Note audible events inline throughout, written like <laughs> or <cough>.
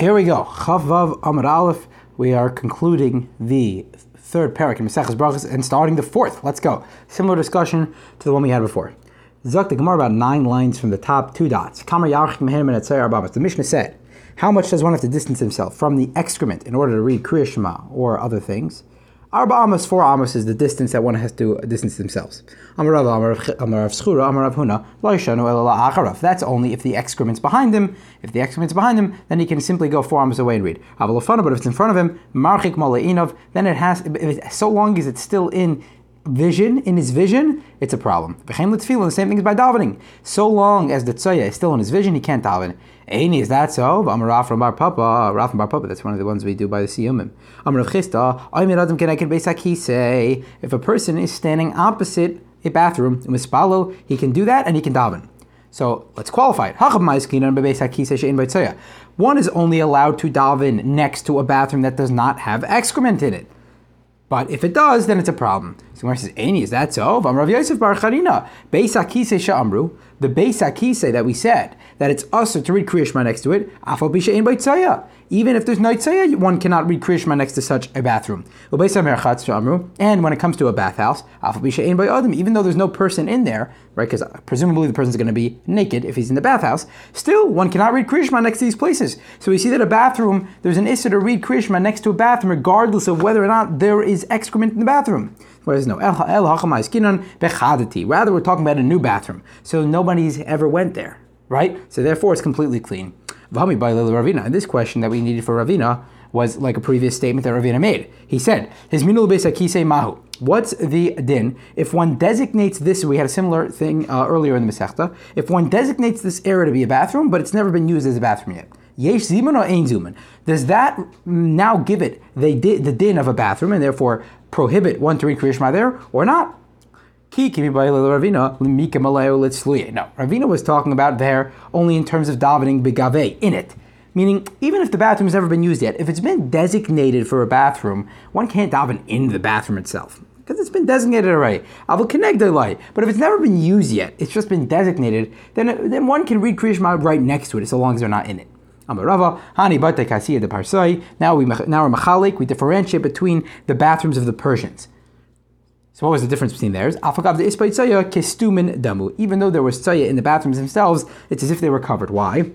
Here we go. Chaf Vav Amud Aleph. We are concluding the third parak in Maseches Brachos and starting the fourth. Let's go. Similar discussion to the one we had before. Zok the Gemara about nine lines from the top, two dots. The Mishnah said, how much does one have to distance himself from the excrement in order to read Kriya Shema or other things? Arba amos, four amos is the distance that one has to distance themselves. That's only if the excrement's behind him. If the excrement's behind him, then he can simply go four amos away and read. But if it's in front of him, then it has, so long as it's still in vision, in his vision, it's a problem. V'chein the same thing as by davening. So long as the tzoya is still in his vision, he can't daven. Eini, is that so? Amar from Bar Papa, Raf Bar Papa, that's one of the ones we do by the Siyumim. Chista, Keneked Beisak, say, if a person is standing opposite a bathroom, Mispalo, he can do that and he can daven. So let's qualify it. One is only allowed to daven next to a bathroom that does not have excrement in it. But if it does, then it's a problem. So Gemara says, Any, is that so? Rav Yosef Bar Chanina, Beis Akise Sha'amru, the Beis Akise that we said, that it's usher to read Kriyashma next to it. Even if there's Naitzaya, one cannot read Kriyashma next to such a bathroom. And when it comes to a bathhouse, even though there's no person in there, right, because presumably the person's going to be naked if he's in the bathhouse, still one cannot read Kriyashma next to these places. So we see that a bathroom, there's an issa to read Kriyashma next to a bathroom regardless of whether or not there is excrement in the bathroom. Whereas no, rather we're talking about a new bathroom, so nobody's ever went there, right? So therefore it's completely clean. Vami by Ravina. And this question that we needed for Ravina was like a previous statement that Ravina made. He said, "His minul besakise mahu." What's the din if one designates this? We had a similar thing uh, earlier in the Masechta. If one designates this area to be a bathroom, but it's never been used as a bathroom yet. Yesh zimun or ein zimun? Does that now give it the, the din of a bathroom and therefore prohibit one to read Kriyashma there or not? No, Ravina was talking about there only in terms of davening begave, in it. Meaning, even if the bathroom has never been used yet, if it's been designated for a bathroom, one can't daven in the bathroom itself. Because it's been designated already. I will connect the light. But if it's never been used yet, it's just been designated, then, then one can read Kriyashma right next to it, so long as they're not in it. Amarava, Hani Bate. Now we now we're Machalik, we differentiate between the bathrooms of the Persians. So what was the difference between theirs? Even though there was tzaya in the bathrooms themselves, it's as if they were covered. Why?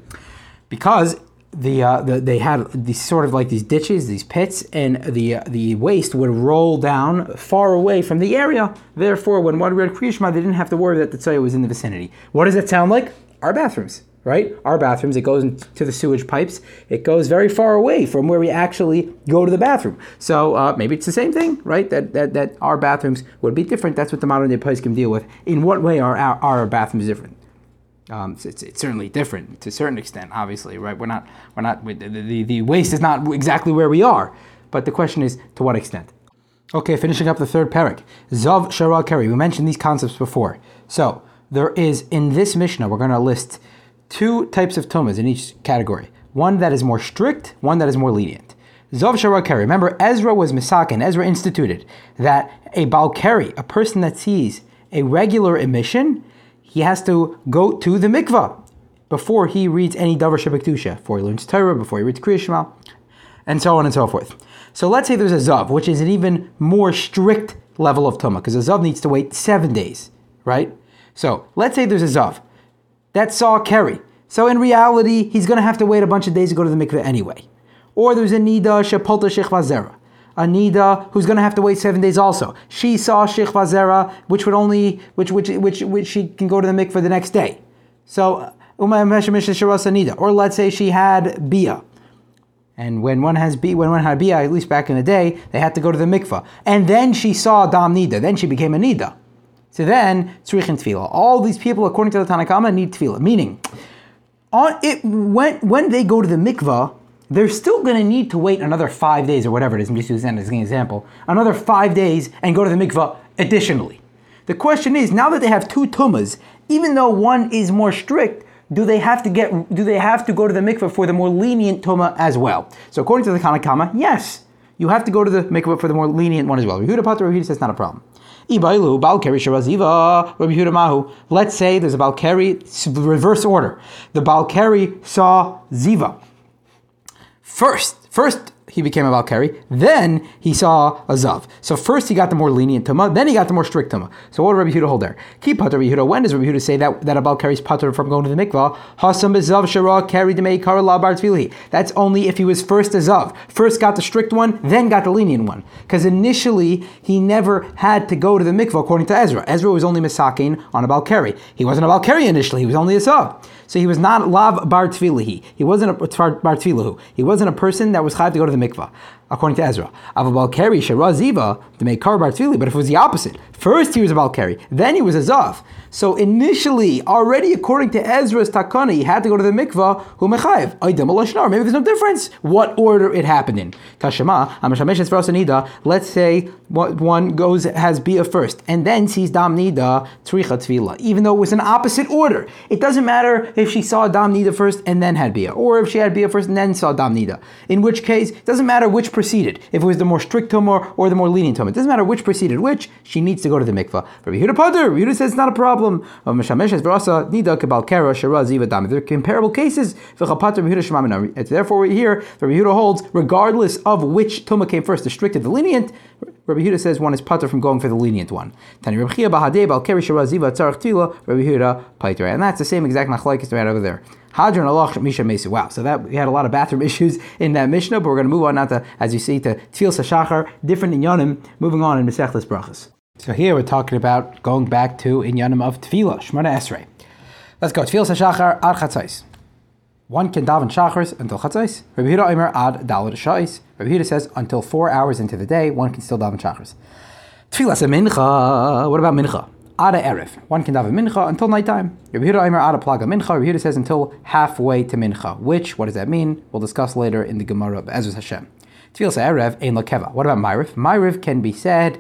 Because the, uh, the, they had these sort of like these ditches, these pits, and the uh, the waste would roll down far away from the area. Therefore, when one read Kriyishma, they didn't have to worry that the tzaya was in the vicinity. What does that sound like? Our bathrooms right? Our bathrooms, it goes into the sewage pipes. It goes very far away from where we actually go to the bathroom. So uh, maybe it's the same thing, right? That, that that our bathrooms would be different. That's what the modern day place can deal with. In what way are our, our bathrooms different? Um, it's, it's, certainly different to a certain extent, obviously, right? We're not, we're not, the, the, the waste is not exactly where we are. But the question is, to what extent? Okay, finishing up the third parak. Zav Sharal Keri. We mentioned these concepts before. So, there is, in this Mishnah, we're going to list two types of tumas in each category. One that is more strict, one that is more lenient. Zov Sharakari. Remember, Ezra was misakin. Ezra instituted that a balkari, a person that sees a regular emission, he has to go to the mikvah before he reads any davar shabaktusha, before he learns Torah, before he reads Kriya Shema, and so on and so forth. So let's say there's a zav, which is an even more strict level of tuma, because a zav needs to wait seven days, right? So let's say there's a zav that saw Kerry. So in reality, he's going to have to wait a bunch of days to go to the mikveh anyway. Or there's a Nida Shepolta Sheikh Vazera. A Nida who's going to have to wait seven days also. She saw Sheikh Vazera, which would only, which, which, which, which she can go to the mikveh the next day. So, Anida. or let's say she had Bia. And when one has B, when one had Bia, at least back in the day, they had to go to the mikveh. And then she saw Dam Nida. Then she became a So then, tzrichin tefillah. All these people, according to the Tanna Kamma, need tefillah. Meaning, on it when when they go to the mikvah, they're still going to need to wait another five days or whatever it is. I'm just using that as an example. Another five days and go to the mikvah additionally. The question is, now that they have two tumas, even though one is more strict, do they have to get do they have to go to the mikvah for the more lenient tuma as well? So according to the Tanna Kamma, yes, you have to go to the mikvah for the more lenient one as well. Rehuda Patra Rehuda says not a problem. Ibailu, Balkari Sharaziva, Rabbi Let's say there's a Balkari, reverse order. The Balkari saw Ziva. First, first he became a Balkari. Then he saw a Zav. So first he got the more lenient Tuma, then he got the more strict Tuma. So what did Rabbi Yehuda hold there? Keep Pater Rabbi Yehuda. When does Rabbi Yehuda say that, that a Balkari is Pater from going to the mikvah? Hasam Zav Shara the Meikar Labar Tvili. That's only if he was first a Zav. First got the strict one, then got the lenient one. Because initially he never had to go to the mikvah according to Ezra. Ezra was only Misakin on a Balkari. He wasn't a Balkari initially, he was only a Zav. So he was not Lav Bar Tfilahi. He wasn't a Bar Tfilahu. He wasn't a person that was chayav to go to the mikvah according to Ezra. Avabal Keri Sharaziva to make Bar But if it was the opposite, first he was a Balkari, then he was a Zav. So initially, already according to Ezra's Takana, he had to go to the mikvah who mechayev. Maybe there's no difference what order it happened in. Tashema, let's say one goes has Bia first and then sees Dam Nida Tricha Tvila, even though it was an opposite order. It doesn't matter if she saw Dam Nida first and then had Bia, or if she had Bia first and then saw Dam Nida. In which case, it doesn't matter which preceded, if it was the more strict tumor or the more lenient tumor. It doesn't matter which preceded which, she needs to go to the mikvah. Rabbi Yehuda Pader, Yehuda says it's not a problem. They're comparable cases. Therefore, we here Rabbi Yehuda holds, regardless of which Tuma came first, the strict or the lenient, Rabbi Huda says one is pater from going for the lenient one. Rabbi Rabbi Paiter. And that's the same exact machlaikis we had over there. Hadron Allah Misha Mesu. Wow. So that we had a lot of bathroom <laughs> issues in that Mishnah, but we're going to move on now to, as you see, to Tfil Sashachar, different in Yonim, moving on in Mesechlis Brachos. So here we're talking about going back to Inyanim of Tefillah, Shemona Esrei. Let's go. Tefillah Shachar ad Chatzais. One can daven Shachars until Chatzais. Rabbi Huda Omer ad Dalit Shais. Rabbi Huda says until four hours into the day, one can still daven Shachars. Tefillah Mincha. What about Mincha? Ada Erev. One can daven Mincha until nighttime. Rabbi Huda Omer Ada Plaga Mincha. Rabbi Huda says until halfway to Mincha. Which, what does that mean? We'll discuss later in the Gemara of Ezra Hashem. Tefillah Erev Ein Lakeva. What about Ma'ariv? Ma'ariv can be said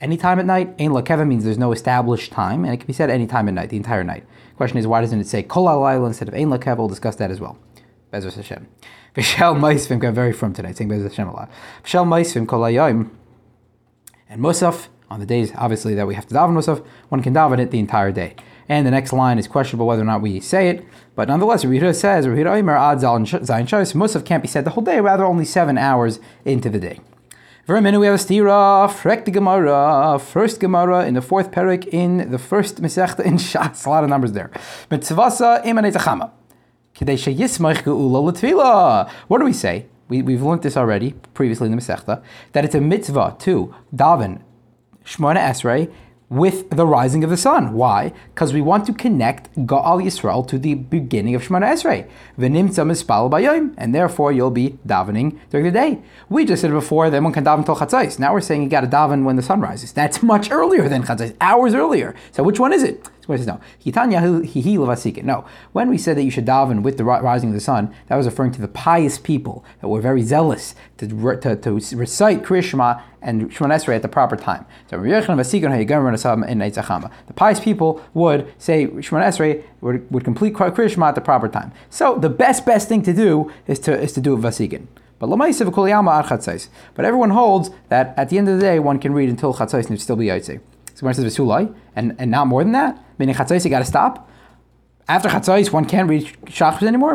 anytime at night. Ein lakeva means there's no established time, and it can be said any time at night, the entire night. Question is, why doesn't it say kol alayla instead of ein lakeva? We'll discuss that as well. Bezos Hashem. <laughs> Vishal Maisvim got very from tonight, saying Bezos Hashem a lot. Vishal Maisvim kol ayayim. And Musaf, on the days obviously that we have to daven Musaf, one can daven it the entire day. And the next line is questionable whether or not we say it, but nonetheless, Rabbi says, Rabbi Omer ad zayin shayis, Musaf can't be said the whole day, rather only seven hours into the day. Minute, we have a stira, frek the Gemara, first Gemara in the fourth parak in the first Masechta in Shas. A lot of numbers there. Mitzvasa imanei tachama. What do we say? We, we've learned this already previously in the Masechta that it's a mitzvah to daven Shmona Esrei with the rising of the sun. Why? Because we want to connect Gaal Yisrael to the beginning of Shemana Esrei. V'nimtza mispal bayom, and therefore you'll be davening during the day. We just said before that one can daven till chatzais. Now we're saying you got to daven when the sun rises. That's much earlier than chatzais, hours earlier. So which one is it? So says no. No. When we said that you should daven with the rising of the sun, that was referring to the pious people that were very zealous to, to, to recite Krishma and Shemon Esrei at the proper time. So the pious people would say Shemon Esrei would, would complete Krishma at the proper time. So the best best thing to do is to is to do it Vasikin. But But everyone holds that at the end of the day one can read until Chatzais and still be Yaitse. So says Vesulai, and, and not more than that, meaning Chatzais you got to stop. After Chatzais, one can't read Shachris anymore.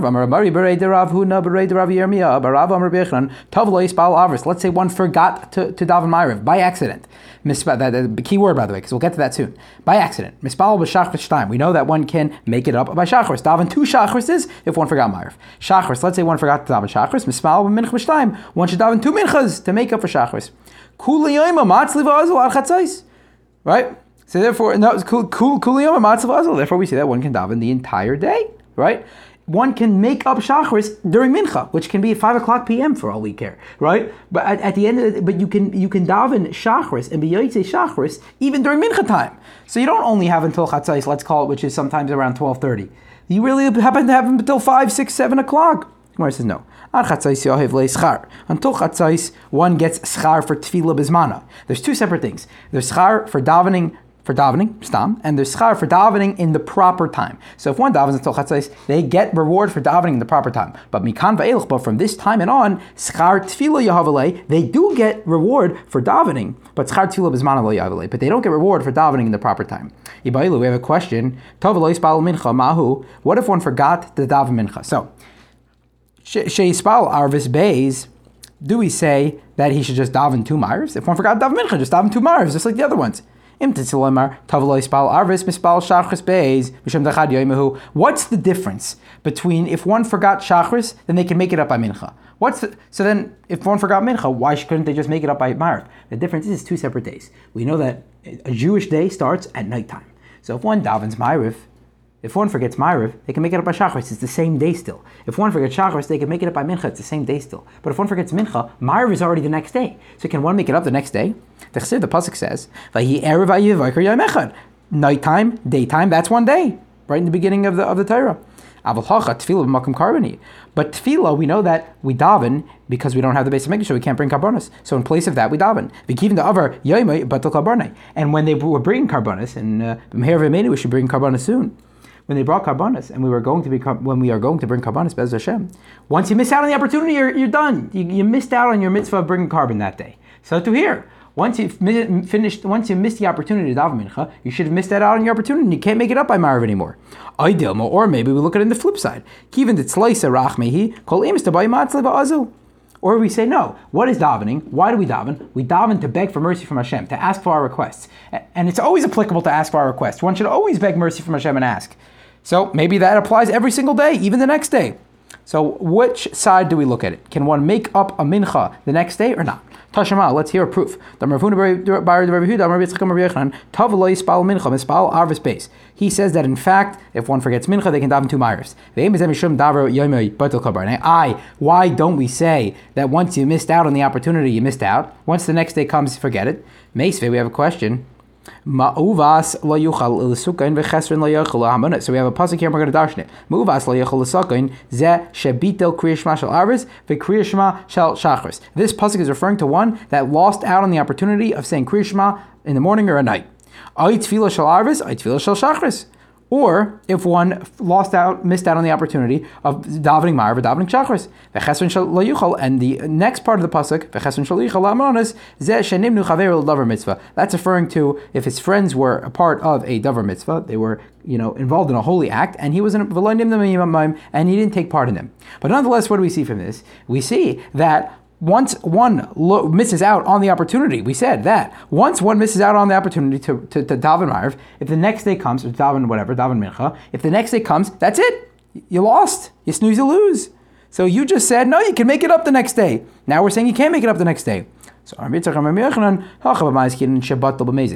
Let's say one forgot to, to daven Ma'ariv by accident. That, the key word, by the way, because we'll get to that soon. By accident. Mispal b'shachris time. We know that one can make it up by Shachris. Daven two Shachrises if one forgot Ma'ariv. Shachris, let's say one forgot to daven Shachris. Mispal b'minch time. One should daven two minchas to make up for Shachris. Kuliyayma matzli v'azul ar Chatzais. Right? So therefore, no, cool, cool, cool Therefore, we say that one can daven the entire day, right? One can make up shachris during mincha, which can be five o'clock p.m. for all we care, right? But at, at the end of it, but you can you can daven shachris and be yaitse shachris even during mincha time. So you don't only have until chatzais, let's call it, which is sometimes around twelve thirty. You really happen to have until five, six, seven o'clock. Gemara says no. Until chatzais, one gets schar for tefillah bismana. There's two separate things. There's schar for davening for davening, stam, and there's schar for davening in the proper time. So if one davens until chatzais, they get reward for davening in the proper time. But mikan va'elch, but from this time and on, schar tefillah yahavale, they do get reward for davening, but schar tefillah bismana lo but they don't get reward for davening in the proper time. Ibailu, we have a question. Tov mincha mahu. What if one forgot to daven mincha? So Sheispal Arvis Bays, do we say that he should just daven two Myers? If one forgot daven mincha, just daven two Myers, just like the other ones. What's the difference between if one forgot shachris, then they can make it up by mincha? What's the, so then if one forgot mincha, why couldn't they just make it up by marv? The difference is two separate days. We know that a Jewish day starts at nighttime. So if one davens ma'ariv, if one forgets Ma'ariv, they can make it up by Shachris. It's the same day still. If one forgets Shachris, they can make it up by Mincha. It's the same day still. But if one forgets Mincha, Ma'ariv is already the next day. So can one make it up the next day? The Chesiv, the Pasuk says, Nighttime, daytime, that's one day. Right in the beginning of the, of the Torah. But tefillah, we know that we daven because we don't have the base of Mikdash, so we can't bring karbonis. So in place of that, we daven. the other And when they were bringing karbonis, and uh, we should bring karbonis soon when they brought karbanis, and we were going to be when we are going to bring karbanis, Bez Hashem. Once you miss out on the opportunity, you're, you're done. You, you missed out on your mitzvah of bringing carbon that day. So to here, once you finished, once you missed the opportunity to daven mincha, you should have missed that out on your opportunity. And You can't make it up by Marav anymore. Ideal, or maybe we look at it in the flip side. Kivin rachmehi kol to or we say, no, what is davening? Why do we daven? We daven to beg for mercy from Hashem, to ask for our requests. And it's always applicable to ask for our requests. One should always beg mercy from Hashem and ask. So maybe that applies every single day, even the next day. So which side do we look at it? Can one make up a mincha the next day or not? Tashama, let's hear a proof. He says that in fact, if one forgets mincha, they can daven two myers. I, why don't we say that once you missed out on the opportunity, you missed out? Once the next day comes, forget it. Meisve, we have a question. Ma'uvas lo yuchal l'sukain v'chesrin lo yuchal So we have a pasuk here. We're going to darshan it. Ma'uvas lo yuchal l'sukain ze shebitel kriyashma shel arvis v'kriyashma shel shachris. This pasuk is referring to one that lost out on the opportunity of saying kriyashma in the morning or at night. Ay tefila shel arvis, ay tefila shel shachris. Or if one lost out, missed out on the opportunity of davening Ma'ar or davening Shachris. And the next part of the pasuk, mitzvah. That's referring to if his friends were a part of a davar mitzvah, they were you know involved in a holy act, and he was in and he didn't take part in them. But nonetheless, what do we see from this? We see that once one lo- misses out on the opportunity, we said that once one misses out on the opportunity to, to, to daven Marv, if the next day comes, or daven whatever, daven Mincha, if the next day comes, that's it. You lost. You snooze, you lose. So you just said, no, you can make it up the next day. Now we're saying you can't make it up the next day. So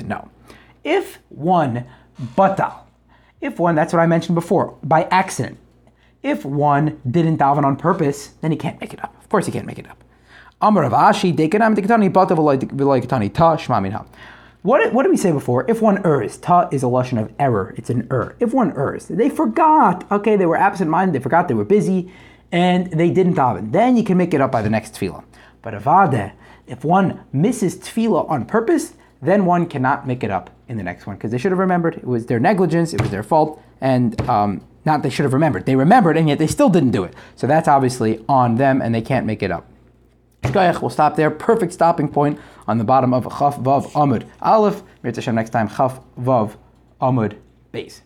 no. If one batal, if one, that's what I mentioned before, by accident, if one didn't daven on purpose, then he can't make it up. Of course he can't make it up. Dekanam Dikatani, Vilaikatani, Ta. What, what did we say before? If one errs, ta is a lesson of error. It's an err. If one errs, they forgot. Okay, they were absent-minded. They forgot they were busy, and they didn't daven. Then you can make it up by the next tefillah. But avade, if one misses tefillah on purpose, then one cannot make it up in the next one because they should have remembered. It was their negligence. It was their fault, and um, not they should have remembered. They remembered, and yet they still didn't do it. So that's obviously on them, and they can't make it up. We'll stop there. Perfect stopping point on the bottom of Chaf Vav Amud Aleph. Mirta next time Chaf Vav Amud Beis.